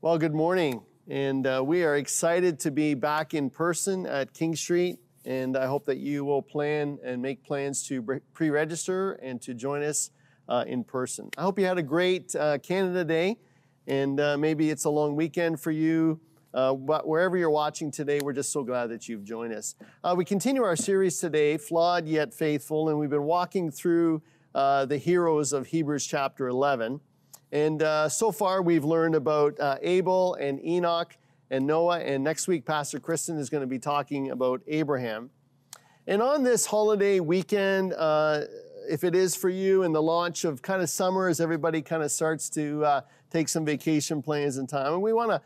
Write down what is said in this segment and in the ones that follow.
Well, good morning. And uh, we are excited to be back in person at King Street. And I hope that you will plan and make plans to pre register and to join us uh, in person. I hope you had a great uh, Canada Day. And uh, maybe it's a long weekend for you. Uh, but wherever you're watching today, we're just so glad that you've joined us. Uh, we continue our series today, Flawed Yet Faithful. And we've been walking through the heroes of Hebrews chapter 11. And uh, so far, we've learned about uh, Abel and Enoch and Noah. And next week, Pastor Kristen is going to be talking about Abraham. And on this holiday weekend, uh, if it is for you, in the launch of kind of summer as everybody kind of starts to uh, take some vacation plans and time, and we want to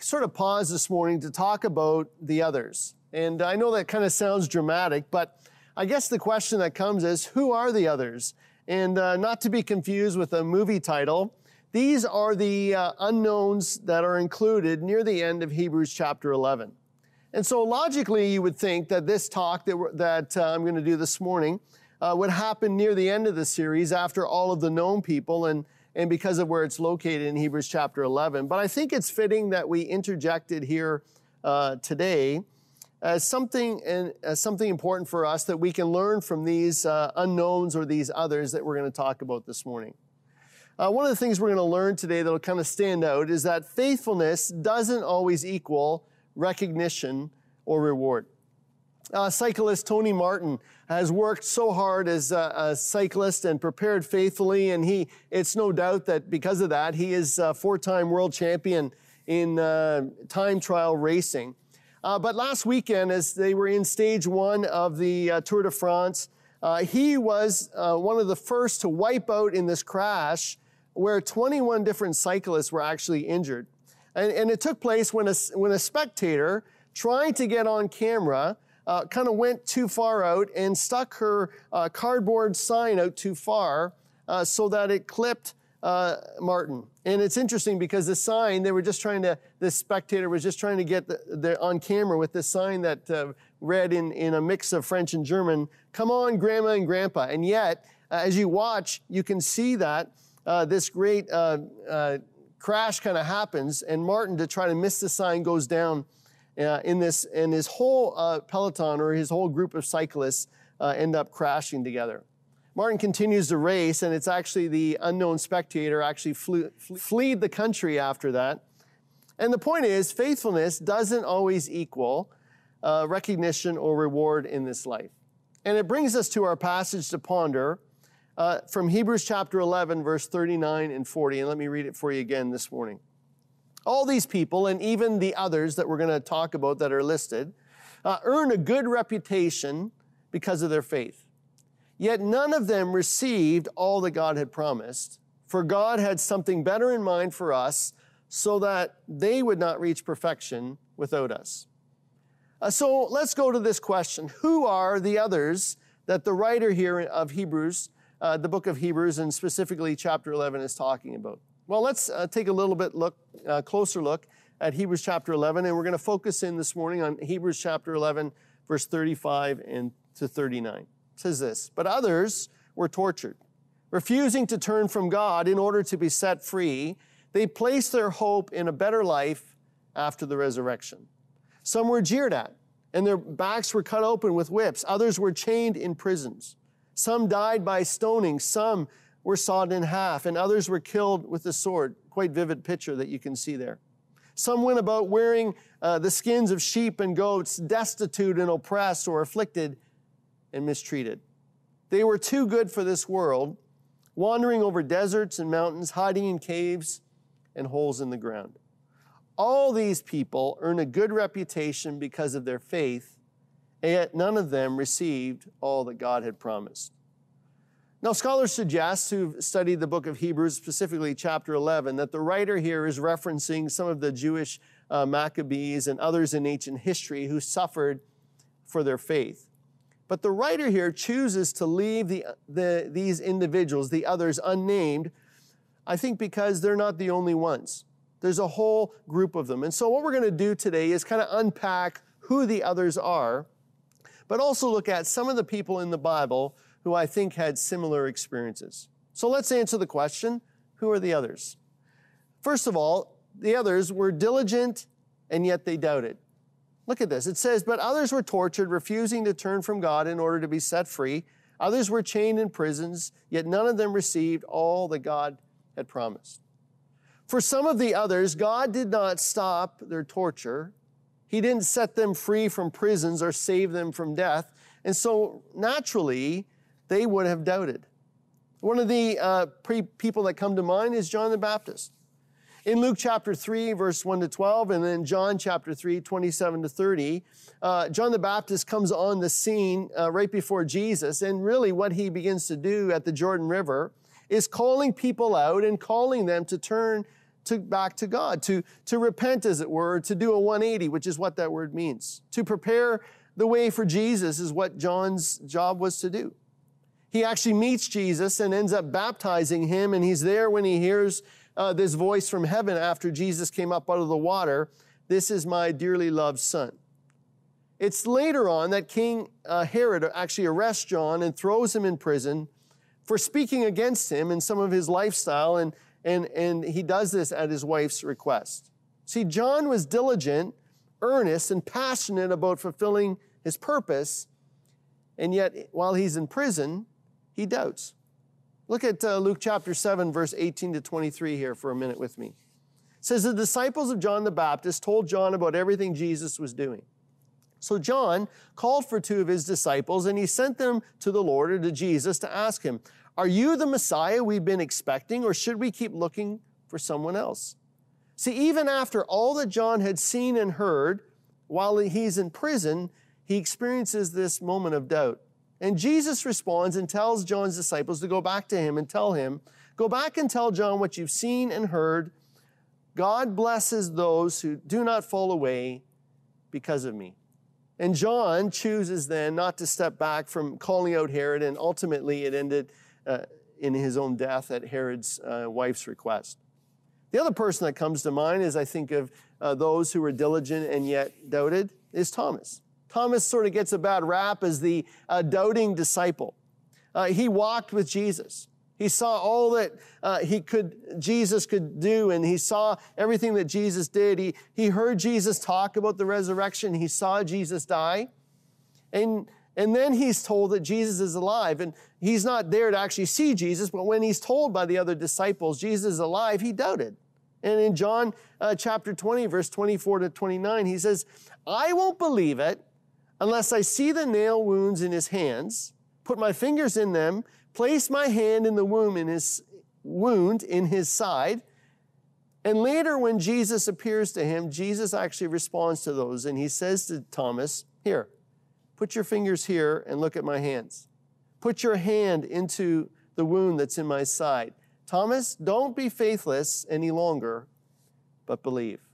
sort of pause this morning to talk about the others. And I know that kind of sounds dramatic, but I guess the question that comes is who are the others? And uh, not to be confused with a movie title, these are the uh, unknowns that are included near the end of Hebrews chapter 11. And so logically, you would think that this talk that, that uh, I'm going to do this morning uh, would happen near the end of the series after all of the known people and, and because of where it's located in Hebrews chapter 11. But I think it's fitting that we interjected here uh, today as something, as something important for us that we can learn from these uh, unknowns or these others that we're going to talk about this morning. Uh, one of the things we're going to learn today that'll kind of stand out is that faithfulness doesn't always equal recognition or reward. Uh, cyclist Tony Martin has worked so hard as a, a, cyclist and prepared faithfully, and he it's no doubt that because of that he is a four-time world champion in uh, time trial racing. Uh, but last weekend, as they were in stage one of the uh, Tour de France, uh, he was uh, one of the first to wipe out in this crash where 21 different cyclists were actually injured. And, and it took place when a, when a spectator trying to get on camera uh, kind of went too far out and stuck her uh, cardboard sign out too far uh, so that it clipped uh, Martin. And it's interesting because the sign, they were just trying to, this spectator was just trying to get the, the on camera with this sign that uh, read in, in a mix of French and German, come on, grandma and grandpa. And yet, uh, as you watch, you can see that uh, this great uh, uh, crash kind of happens, and Martin, to try to miss the sign, goes down uh, in this, and his whole uh, peloton or his whole group of cyclists end up crashing together. Martin continues the race, and it's actually the unknown spectator actually flew, fled the country after that. And the point is, faithfulness doesn't always equal uh, recognition or reward in this life. And it brings us to our passage to ponder uh, from Hebrews chapter 11, verse 39 and 40. And let me read it for you again this morning. All these people, and even the others that we're going to talk about that are listed, uh, earn a good reputation because of their faith. Yet none of them received all that God had promised, for God had something better in mind for us so that they would not reach perfection without us. Uh, so let's go to this question Who are the others that the writer here of Hebrews uh, the book of Hebrews and specifically chapter 11 is talking about. Well, let's uh, take a little bit look, uh, closer look at Hebrews chapter 11, and we're going to focus in this morning on Hebrews chapter 11, verse 35 and to 39. It says this, but others were tortured, refusing to turn from God in order to be set free. They placed their hope in a better life after the resurrection. Some were jeered at, and their backs were cut open with whips. Others were chained in prisons. Some died by stoning, some were sawed in half, and others were killed with the sword. Quite vivid picture that you can see there. Some went about wearing uh, the skins of sheep and goats, destitute and oppressed or afflicted and mistreated. They were too good for this world, wandering over deserts and mountains, hiding in caves and holes in the ground. All these people earn a good reputation because of their faith and yet none of them received all that God had promised. Now, scholars suggest, who've studied the book of Hebrews, specifically chapter 11, that the writer here is referencing some of the Jewish uh, Maccabees and others in ancient history who suffered for their faith. But the writer here chooses to leave the, the, these individuals, the others, unnamed, I think because they're not the only ones. There's a whole group of them. And so, what we're going to do today is kind of unpack who the others are but also look at some of the people in the Bible who I think had similar experiences. So let's answer the question who are the others? First of all, the others were diligent and yet they doubted. Look at this. It says, But others were tortured, refusing to turn from God in order to be set free. Others were chained in prisons, yet none of them received all that God had promised. For some of the others, God did not stop their torture. He didn't set them free from prisons or save them from death. And so naturally, they would have doubted. One of the uh, pre- people that come to mind is John the Baptist. In Luke chapter 3, verse 1 to 12, and then John chapter 3, 27 to 30, uh, John the Baptist comes on the scene uh, right before Jesus. And really, what he begins to do at the Jordan River is calling people out and calling them to turn to, back to God, to, to repent, as it were, to do a 180, which is what that word means. To prepare the way for Jesus is what John's job was to do. He actually meets Jesus and ends up baptizing him, and he's there when he hears uh, this voice from heaven after Jesus came up out of the water This is my dearly loved son. It's later on that King uh, Herod actually arrests John and throws him in prison for speaking against him and some of his lifestyle, and, and, and he does this at his wife's request. See, John was diligent, earnest, and passionate about fulfilling his purpose, and yet while he's in prison, he doubts. Look at uh, Luke chapter 7, verse 18 to 23 here for a minute with me. It says, The disciples of John the Baptist told John about everything Jesus was doing. So John called for two of his disciples and he sent them to the Lord or to Jesus to ask him, Are you the Messiah we've been expecting, or should we keep looking for someone else? See, even after all that John had seen and heard while he's in prison, he experiences this moment of doubt. And Jesus responds and tells John's disciples to go back to him and tell him, Go back and tell John what you've seen and heard. God blesses those who do not fall away because of me. And John chooses then not to step back from calling out Herod, and ultimately it ended uh, in his own death at Herod's uh, wife's request. The other person that comes to mind as I think of uh, those who were diligent and yet doubted is Thomas. Thomas sort of gets a bad rap as the uh, doubting disciple. Uh, he walked with Jesus. He saw all that uh, he could, Jesus could do, and he saw everything that Jesus did. He, he heard Jesus talk about the resurrection. He saw Jesus die. And, and then he's told that Jesus is alive. And he's not there to actually see Jesus, but when he's told by the other disciples Jesus is alive, he doubted. And in John uh, chapter 20, verse 24 to 29, he says, I won't believe it unless I see the nail wounds in his hands, put my fingers in them, place my hand in the wound in his wound in his side. And later, when Jesus appears to him, Jesus actually responds to those and he says to Thomas, Here, put your fingers here and look at my hands. Put your hand into the wound that's in my side. Thomas, don't be faithless any longer, but believe.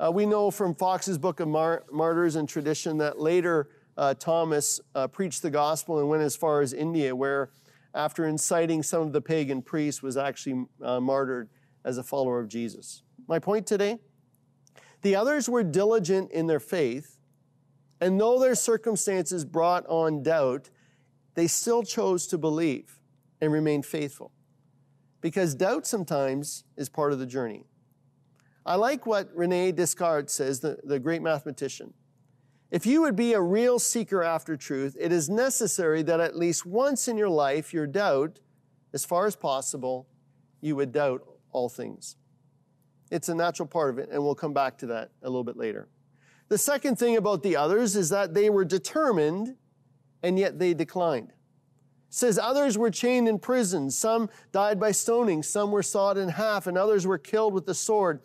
Uh, we know from Fox's Book of Mar- Martyrs and tradition that later uh, Thomas uh, preached the gospel and went as far as India, where, after inciting some of the pagan priests, was actually uh, martyred as a follower of Jesus. My point today the others were diligent in their faith, and though their circumstances brought on doubt, they still chose to believe and remain faithful. Because doubt sometimes is part of the journey. I like what Rene Descartes says, the, the great mathematician. If you would be a real seeker after truth, it is necessary that at least once in your life, your doubt, as far as possible, you would doubt all things. It's a natural part of it, and we'll come back to that a little bit later. The second thing about the others is that they were determined, and yet they declined. It says others were chained in prison, some died by stoning, some were sawed in half, and others were killed with the sword.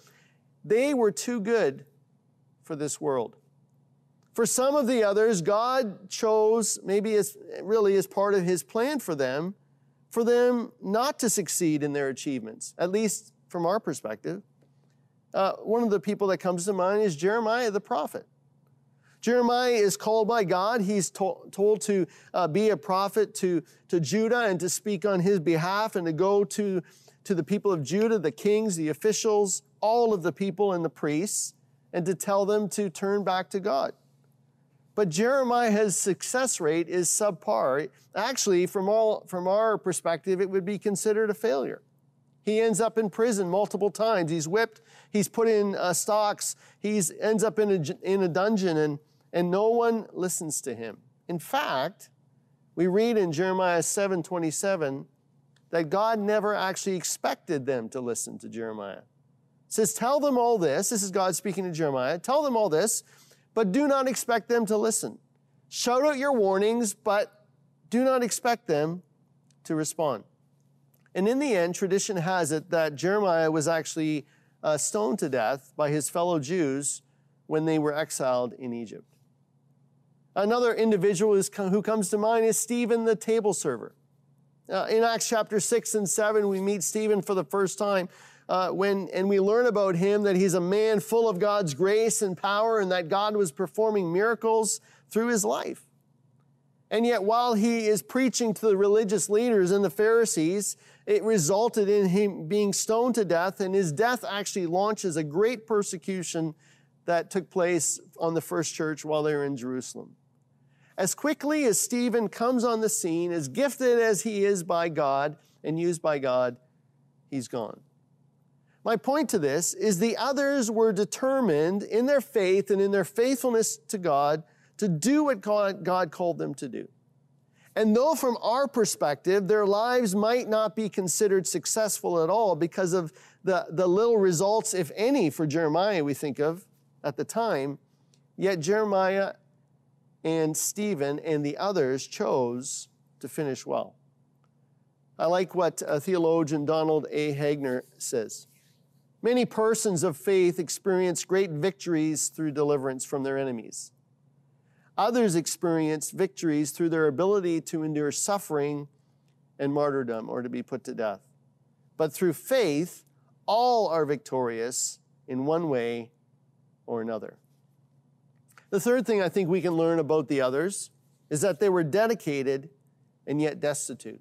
They were too good for this world. For some of the others, God chose, maybe as really as part of his plan for them, for them not to succeed in their achievements, at least from our perspective. Uh, one of the people that comes to mind is Jeremiah the prophet. Jeremiah is called by God. He's to- told to uh, be a prophet to, to Judah and to speak on his behalf and to go to, to the people of Judah, the kings, the officials, all of the people and the priests and to tell them to turn back to God. But Jeremiah's success rate is subpar. Actually, from, all, from our perspective, it would be considered a failure. He ends up in prison multiple times. He's whipped, he's put in uh, stocks, he ends up in a, in a dungeon, and, and no one listens to him. In fact, we read in Jeremiah 7 27 that God never actually expected them to listen to Jeremiah. Says, Tell them all this. This is God speaking to Jeremiah. Tell them all this, but do not expect them to listen. Shout out your warnings, but do not expect them to respond. And in the end, tradition has it that Jeremiah was actually uh, stoned to death by his fellow Jews when they were exiled in Egypt. Another individual who comes to mind is Stephen the table server. Uh, in Acts chapter 6 and 7, we meet Stephen for the first time. Uh, when, and we learn about him that he's a man full of God's grace and power, and that God was performing miracles through his life. And yet, while he is preaching to the religious leaders and the Pharisees, it resulted in him being stoned to death, and his death actually launches a great persecution that took place on the first church while they were in Jerusalem. As quickly as Stephen comes on the scene, as gifted as he is by God and used by God, he's gone. My point to this is the others were determined in their faith and in their faithfulness to God to do what God called them to do. And though from our perspective, their lives might not be considered successful at all because of the, the little results, if any, for Jeremiah we think of at the time, yet Jeremiah and Stephen and the others chose to finish well. I like what uh, theologian Donald A. Hagner says. Many persons of faith experience great victories through deliverance from their enemies. Others experience victories through their ability to endure suffering and martyrdom or to be put to death. But through faith, all are victorious in one way or another. The third thing I think we can learn about the others is that they were dedicated and yet destitute.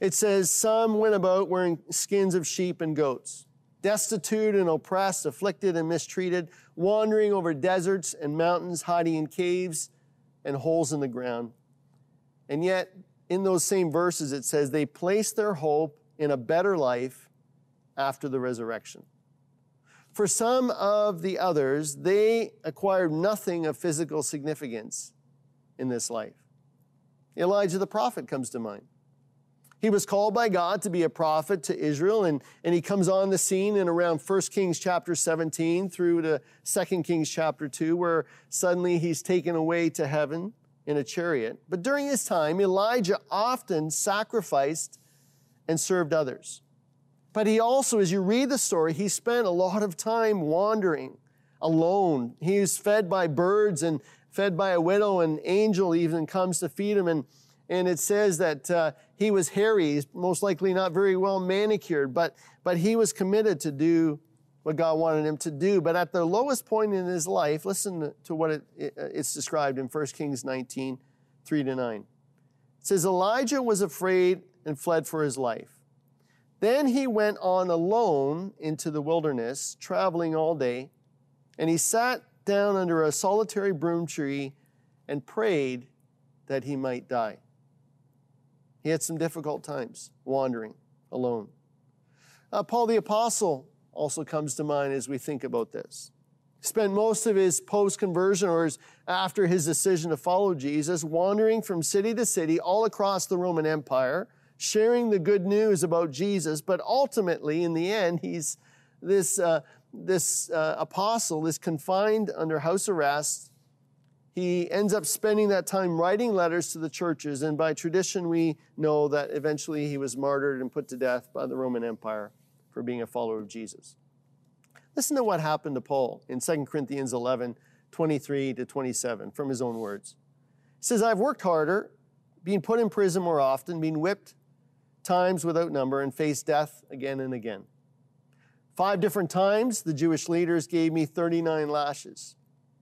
It says, Some went about wearing skins of sheep and goats, destitute and oppressed, afflicted and mistreated, wandering over deserts and mountains, hiding in caves and holes in the ground. And yet, in those same verses, it says they placed their hope in a better life after the resurrection. For some of the others, they acquired nothing of physical significance in this life. Elijah the prophet comes to mind. He was called by God to be a prophet to Israel, and, and he comes on the scene in around 1 Kings chapter 17 through to 2 Kings chapter 2, where suddenly he's taken away to heaven in a chariot. But during his time, Elijah often sacrificed and served others. But he also, as you read the story, he spent a lot of time wandering alone. He was fed by birds and fed by a widow. And an angel even comes to feed him. And, and it says that uh, he was hairy, He's most likely not very well manicured, but, but he was committed to do what God wanted him to do. But at the lowest point in his life, listen to what it, it, it's described in 1 Kings 19, 3 to 9. It says, Elijah was afraid and fled for his life. Then he went on alone into the wilderness, traveling all day, and he sat down under a solitary broom tree and prayed that he might die. He had some difficult times wandering alone. Uh, Paul the Apostle also comes to mind as we think about this. Spent most of his post conversion or his, after his decision to follow Jesus wandering from city to city all across the Roman Empire sharing the good news about Jesus, but ultimately, in the end, he's this, uh, this uh, apostle is confined under house arrest. He ends up spending that time writing letters to the churches, and by tradition, we know that eventually he was martyred and put to death by the Roman Empire for being a follower of Jesus. Listen to what happened to Paul in 2 Corinthians 11 23 to 27 from his own words. He says, I've worked harder, being put in prison more often, being whipped times without number and faced death again and again. Five different times, the Jewish leaders gave me 39 lashes.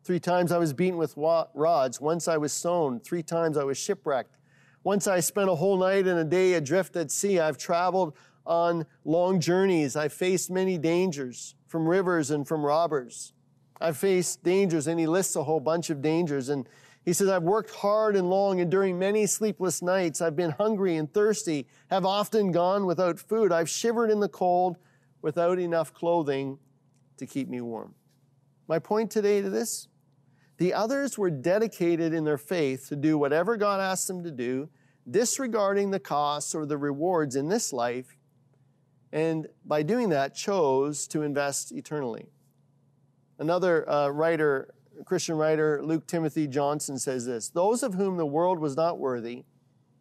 Three times I was beaten with rods. Once I was stoned. Three times I was shipwrecked. Once I spent a whole night and a day adrift at sea. I've traveled on long journeys. I've faced many dangers from rivers and from robbers. I've faced dangers, and he lists a whole bunch of dangers. And He says, I've worked hard and long, and during many sleepless nights, I've been hungry and thirsty, have often gone without food. I've shivered in the cold without enough clothing to keep me warm. My point today to this the others were dedicated in their faith to do whatever God asked them to do, disregarding the costs or the rewards in this life, and by doing that, chose to invest eternally. Another uh, writer Christian writer Luke Timothy Johnson says this Those of whom the world was not worthy,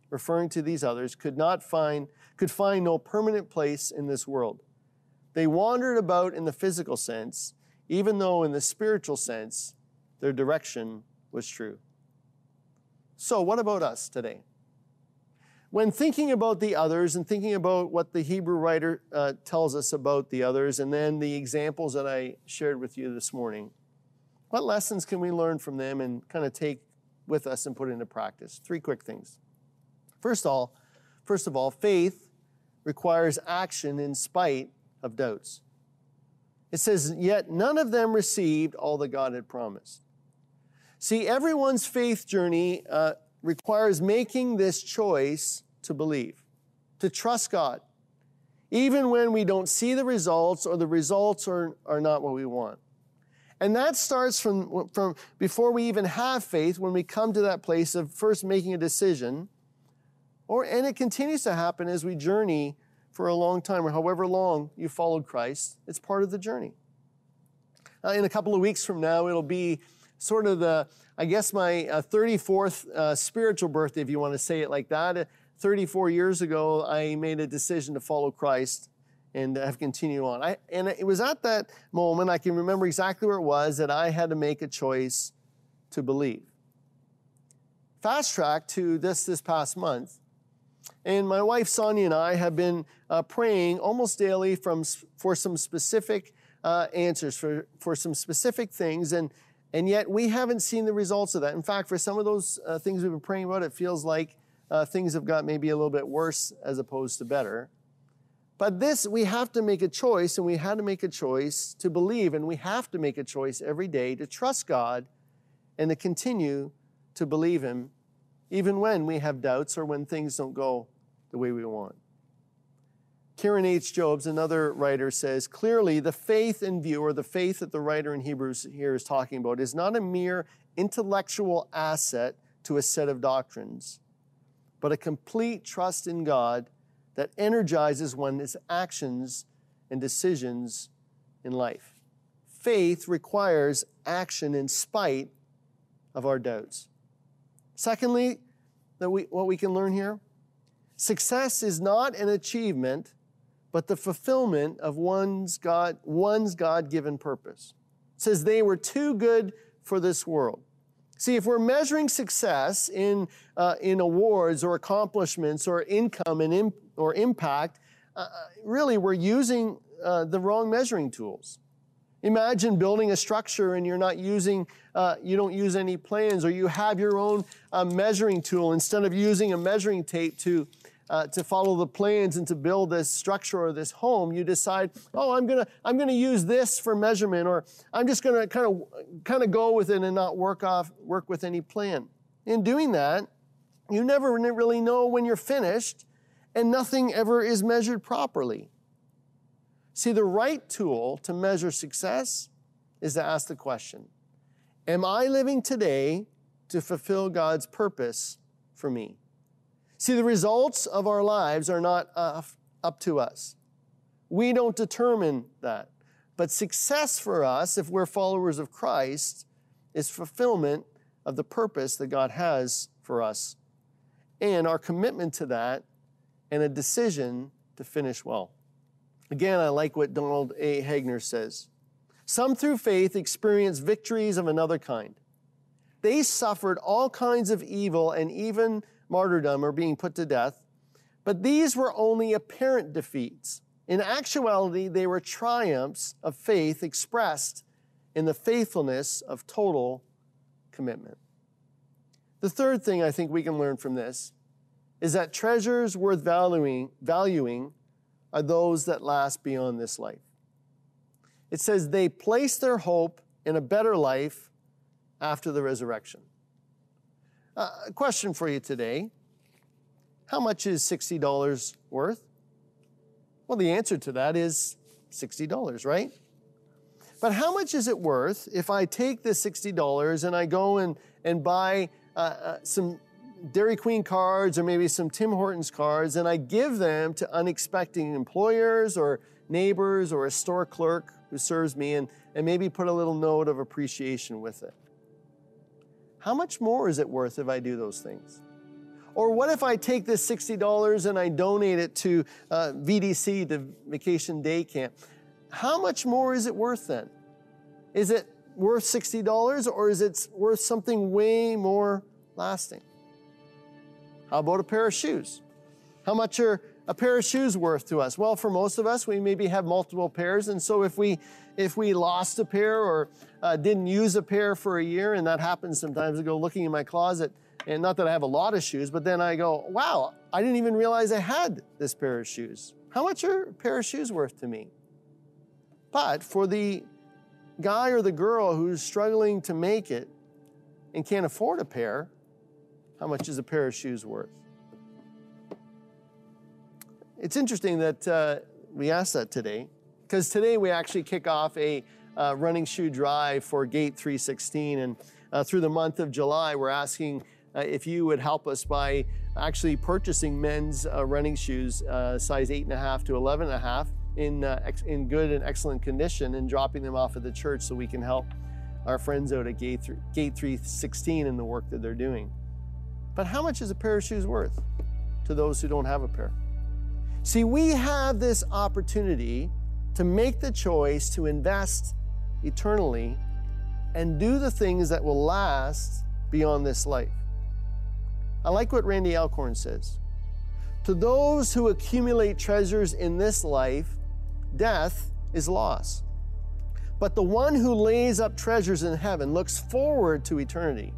referring to these others, could not find, could find no permanent place in this world. They wandered about in the physical sense, even though in the spiritual sense, their direction was true. So, what about us today? When thinking about the others and thinking about what the Hebrew writer uh, tells us about the others, and then the examples that I shared with you this morning, what lessons can we learn from them and kind of take with us and put into practice? Three quick things. First of all, first of all, faith requires action in spite of doubts. It says, Yet none of them received all that God had promised. See, everyone's faith journey uh, requires making this choice to believe, to trust God, even when we don't see the results or the results are, are not what we want. And that starts from, from before we even have faith, when we come to that place of first making a decision. Or, and it continues to happen as we journey for a long time, or however long you followed Christ. It's part of the journey. Uh, in a couple of weeks from now, it'll be sort of the, I guess, my uh, 34th uh, spiritual birthday, if you want to say it like that. 34 years ago, I made a decision to follow Christ and have continued on. I, and it was at that moment, I can remember exactly where it was, that I had to make a choice to believe. Fast track to this this past month. And my wife Sonia and I have been uh, praying almost daily from, for some specific uh, answers, for, for some specific things. And, and yet we haven't seen the results of that. In fact, for some of those uh, things we've been praying about, it feels like uh, things have got maybe a little bit worse as opposed to better. But this, we have to make a choice, and we had to make a choice to believe, and we have to make a choice every day to trust God and to continue to believe Him, even when we have doubts or when things don't go the way we want. Karen H. Jobes, another writer, says clearly the faith in view, or the faith that the writer in Hebrews here is talking about, is not a mere intellectual asset to a set of doctrines, but a complete trust in God that energizes one's actions and decisions in life. Faith requires action in spite of our doubts. Secondly, that we, what we can learn here success is not an achievement, but the fulfillment of one's God, one's God-given purpose. It says they were too good for this world. See, if we're measuring success in, uh, in awards or accomplishments or income and in, or impact, uh, uh, really we're using uh, the wrong measuring tools. Imagine building a structure and you're not using, uh, you don't use any plans, or you have your own uh, measuring tool instead of using a measuring tape to uh, to follow the plans and to build this structure or this home, you decide, oh, I'm gonna I'm gonna use this for measurement, or I'm just gonna kind of kind of go with it and not work off work with any plan. In doing that, you never really know when you're finished and nothing ever is measured properly. See, the right tool to measure success is to ask the question Am I living today to fulfill God's purpose for me? See, the results of our lives are not uh, up to us. We don't determine that. But success for us, if we're followers of Christ, is fulfillment of the purpose that God has for us. And our commitment to that and a decision to finish well. Again, I like what Donald A. Hagner says. Some through faith experience victories of another kind. They suffered all kinds of evil and even martyrdom or being put to death, but these were only apparent defeats. In actuality, they were triumphs of faith expressed in the faithfulness of total commitment. The third thing I think we can learn from this is that treasures worth valuing, valuing are those that last beyond this life. It says they place their hope in a better life after the resurrection. Uh, question for you today How much is $60 worth? Well, the answer to that is $60, right? But how much is it worth if I take the $60 and I go and, and buy uh, uh, some Dairy Queen cards or maybe some Tim Hortons cards and I give them to unexpected employers or neighbors or a store clerk who serves me and, and maybe put a little note of appreciation with it? How much more is it worth if I do those things? Or what if I take this $60 and I donate it to uh, VDC, the Vacation Day Camp? How much more is it worth then? Is it worth $60 or is it worth something way more lasting? How about a pair of shoes? How much are a pair of shoes worth to us? Well, for most of us, we maybe have multiple pairs, and so if we if we lost a pair or uh, didn't use a pair for a year, and that happens sometimes, I go looking in my closet, and not that I have a lot of shoes, but then I go, wow, I didn't even realize I had this pair of shoes. How much are a pair of shoes worth to me? But for the guy or the girl who's struggling to make it and can't afford a pair, how much is a pair of shoes worth? It's interesting that uh, we asked that today, because today we actually kick off a uh, running shoe drive for Gate 316. And uh, through the month of July, we're asking uh, if you would help us by actually purchasing men's uh, running shoes, uh, size 8.5 to 11.5, in, in good and excellent condition, and dropping them off at the church so we can help our friends out at Gate, th- Gate 316 in the work that they're doing. But how much is a pair of shoes worth to those who don't have a pair? See, we have this opportunity to make the choice to invest eternally and do the things that will last beyond this life. I like what Randy Alcorn says. To those who accumulate treasures in this life, death is loss. But the one who lays up treasures in heaven looks forward to eternity.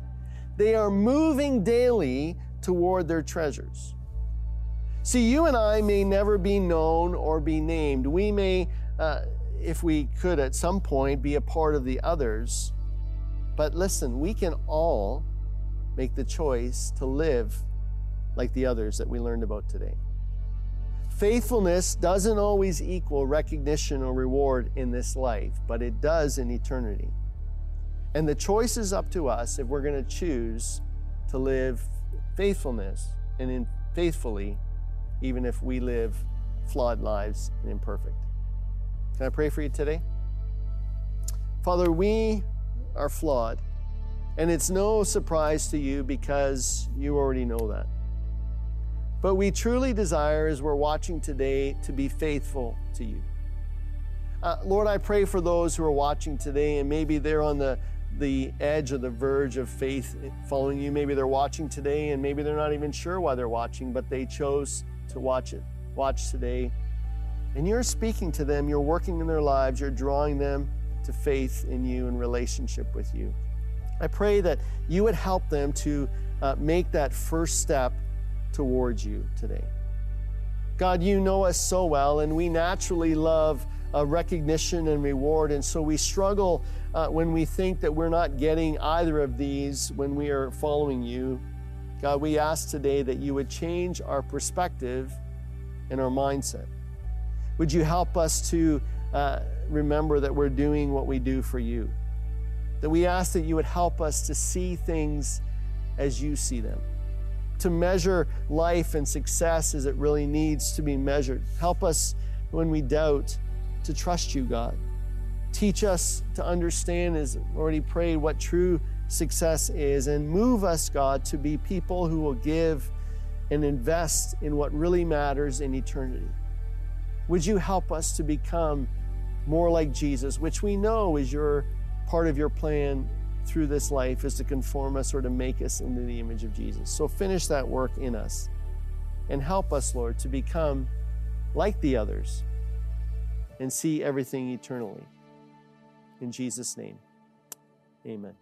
They are moving daily toward their treasures. See, you and I may never be known or be named. We may, uh, if we could at some point, be a part of the others. But listen, we can all make the choice to live like the others that we learned about today. Faithfulness doesn't always equal recognition or reward in this life, but it does in eternity. And the choice is up to us if we're going to choose to live faithfulness and in faithfully, even if we live flawed lives and imperfect. Can I pray for you today? Father, we are flawed, and it's no surprise to you because you already know that. But we truly desire, as we're watching today, to be faithful to you. Uh, Lord, I pray for those who are watching today and maybe they're on the the edge or the verge of faith following you. Maybe they're watching today and maybe they're not even sure why they're watching, but they chose to watch it, watch today. And you're speaking to them, you're working in their lives, you're drawing them to faith in you and relationship with you. I pray that you would help them to uh, make that first step towards you today. God, you know us so well, and we naturally love uh, recognition and reward. And so we struggle uh, when we think that we're not getting either of these when we are following you. God, we ask today that you would change our perspective and our mindset. Would you help us to uh, remember that we're doing what we do for you? That we ask that you would help us to see things as you see them, to measure life and success as it really needs to be measured. Help us when we doubt to trust you, God. Teach us to understand, as already prayed, what true success is, and move us, God, to be people who will give and invest in what really matters in eternity. Would you help us to become more like Jesus, which we know is your part of your plan through this life is to conform us or to make us into the image of Jesus. So finish that work in us and help us, Lord, to become like the others and see everything eternally. In Jesus' name, amen.